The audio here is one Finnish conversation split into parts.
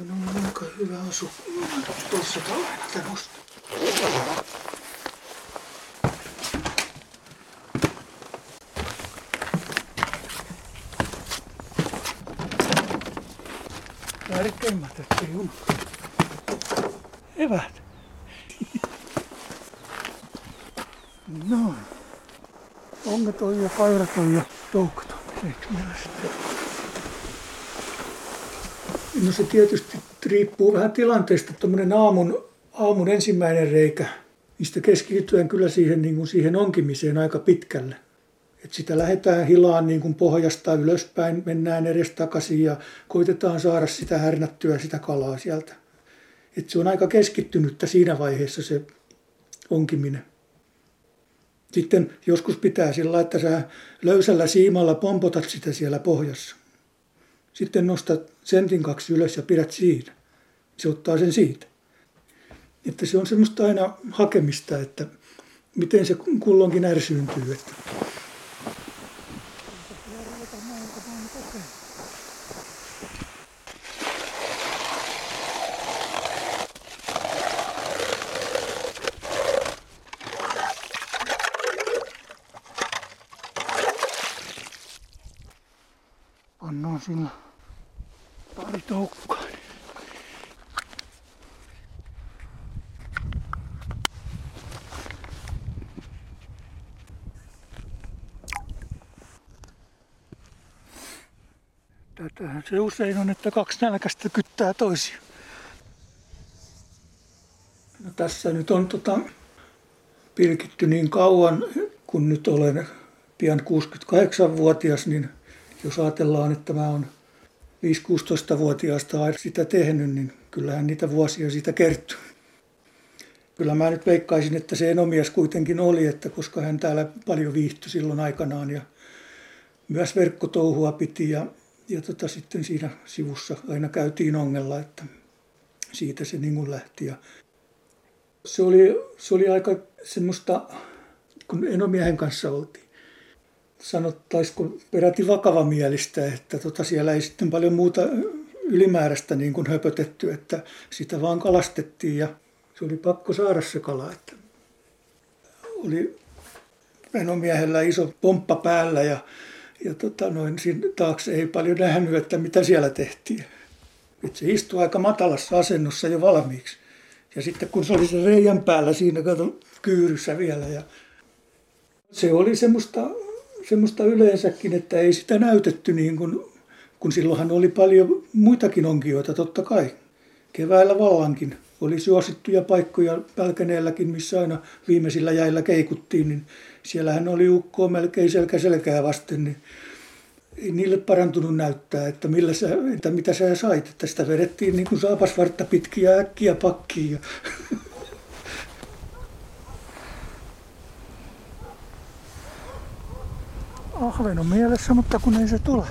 on aika hyvä asu. Tuossa talvena tämmöistä. Tärkeimmät, ettei juu. Evät. Noin. Onget on ja kairat on ja toukot on. Eikö meillä sitten? No se tietysti riippuu vähän tilanteesta. Tuommoinen aamun, aamun ensimmäinen reikä, niistä keskitytään kyllä siihen, niin kuin siihen onkimiseen aika pitkälle. Et sitä lähdetään hilaan niin kuin pohjasta ylöspäin, mennään edes takaisin ja koitetaan saada sitä härnättyä sitä kalaa sieltä. Et se on aika keskittynyttä siinä vaiheessa se onkiminen. Sitten joskus pitää sillä että sä löysällä siimalla pompotat sitä siellä pohjassa. Sitten nostat sentin kaksi ylös ja pidät siinä. Se ottaa sen siitä. Että se on semmoista aina hakemista, että miten se kulloinkin ärsyyntyy. Että pannaan sillä pari toukkaa. Tätähän se usein on, että kaksi nälkästä kyttää toisia. No tässä nyt on tota, pilkitty niin kauan, kun nyt olen pian 68-vuotias, niin jos ajatellaan, että mä oon 5-16-vuotiaasta sitä tehnyt, niin kyllähän niitä vuosia siitä kertyy. Kyllä mä nyt veikkaisin, että se enomies kuitenkin oli, että koska hän täällä paljon viihtyi silloin aikanaan ja myös verkkotouhua piti ja, ja tota, sitten siinä sivussa aina käytiin ongella, että siitä se niin lähti. Ja se, oli, se oli aika semmoista, kun enomiehen kanssa oltiin sanottaisiko peräti vakavamielistä, että tota siellä ei sitten paljon muuta ylimääräistä niin kuin höpötetty, että sitä vaan kalastettiin ja se oli pakko saada se kala. Että oli venomiehellä iso pomppa päällä ja, ja tota noin, siinä taakse ei paljon nähnyt, että mitä siellä tehtiin. Et se istui aika matalassa asennossa jo valmiiksi. Ja sitten kun se oli se reijän päällä siinä kato, kyyryssä vielä ja se oli semmoista semmoista yleensäkin, että ei sitä näytetty niin kuin, kun silloinhan oli paljon muitakin onkioita totta kai. Keväällä vallankin oli suosittuja paikkoja Pälkäneelläkin, missä aina viimeisillä jäillä keikuttiin, niin siellähän oli ukkoa melkein selkä selkää vasten, niin ei niille parantunut näyttää, että, millä sä, että mitä sä sait. Että sitä vedettiin niin kuin saapasvartta pitkiä äkkiä pakkiin. Ja ahven on mielessä, mutta kun ei se tule.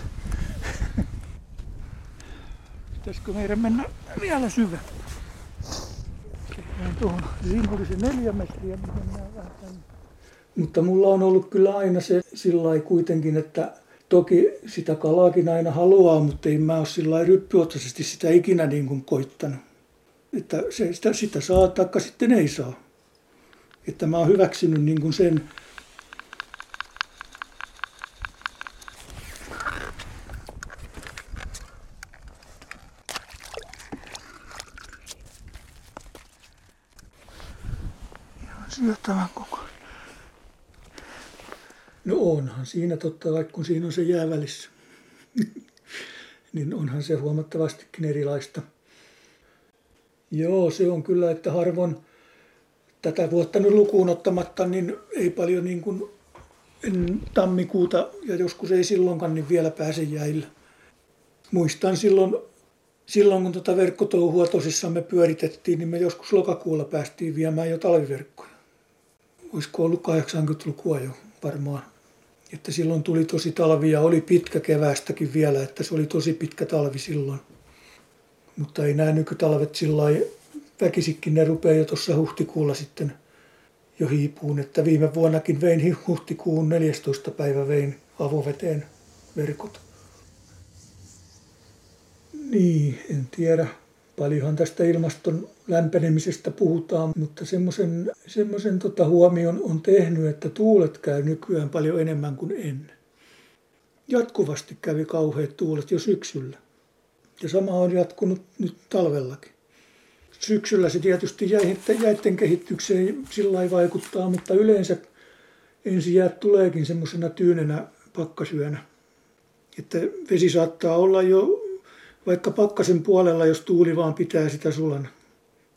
Pitäisikö meidän mennä vielä syvä? Tuohon. Siinä se neljä metriä, niin mennään vähän. Mutta mulla on ollut kyllä aina se sillä kuitenkin, että toki sitä kalaakin aina haluaa, mutta ei mä ole sillä ryppyotsaisesti sitä ikinä niin kuin koittanut. Että se, sitä, sitä saa, taikka sitten ei saa. Että mä oon hyväksynyt niin kuin sen, syöttävän koko. No onhan siinä totta, vaikka kun siinä on se jää välissä. niin onhan se huomattavastikin erilaista. Joo, se on kyllä, että harvoin tätä vuotta nyt lukuun ottamatta, niin ei paljon niin kuin en tammikuuta ja joskus ei silloinkaan, niin vielä pääse jäillä. Muistan silloin, silloin kun tuota verkkotouhua tosissaan me pyöritettiin, niin me joskus lokakuulla päästiin viemään jo talviverkkoja olisiko ollut 80-lukua jo varmaan. Että silloin tuli tosi talvi ja oli pitkä kevästäkin vielä, että se oli tosi pitkä talvi silloin. Mutta ei nämä nykytalvet sillä väkisikin ne rupeaa jo tuossa huhtikuulla sitten jo hiipuun. Että viime vuonnakin vein huhtikuun 14. päivä vein avoveteen verkot. Niin, en tiedä. Paljonhan tästä ilmaston lämpenemisestä puhutaan, mutta semmoisen, semmoisen tota huomion on tehnyt, että tuulet käy nykyään paljon enemmän kuin ennen. Jatkuvasti kävi kauheat tuulet jo syksyllä. Ja sama on jatkunut nyt talvellakin. Syksyllä se tietysti jäitten kehitykseen sillä vaikuttaa, mutta yleensä jäät tuleekin semmoisena tyynenä pakkasyönä. Että vesi saattaa olla jo vaikka pakkasen puolella, jos tuuli vaan pitää sitä sulana.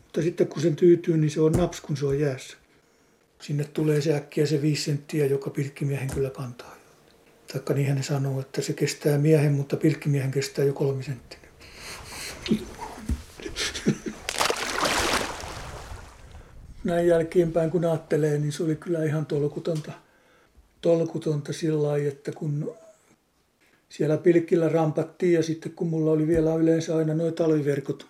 Mutta sitten kun sen tyytyy, niin se on naps, kun se on jäässä. Sinne tulee se äkkiä se viisi senttiä, joka pilkkimiehen kyllä kantaa. Taikka niin hän sanoo, että se kestää miehen, mutta pilkkimiehen kestää jo kolmi senttiä. Näin jälkeenpäin kun ajattelee, niin se oli kyllä ihan tolkutonta, tolkutonta sillä lailla, että kun siellä pilkillä rampattiin ja sitten kun mulla oli vielä yleensä aina nuo talviverkot,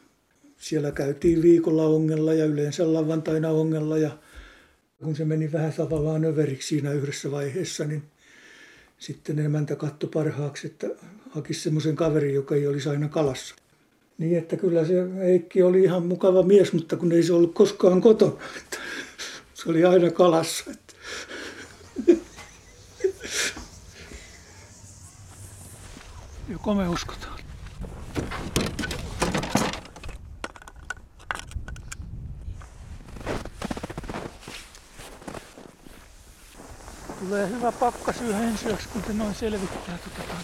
siellä käytiin viikolla ongella ja yleensä lavantaina ongella ja kun se meni vähän tavallaan överiksi siinä yhdessä vaiheessa, niin sitten emäntä katsoi parhaaksi, että hakisi semmoisen kaverin, joka ei olisi aina kalassa. Niin, että kyllä se Heikki oli ihan mukava mies, mutta kun ei se ollut koskaan kotona. Se oli aina kalassa. Että. Joko me uskotaan? Tulee hyvä pakkas yhden syöksi, kun se noin selvittää tuota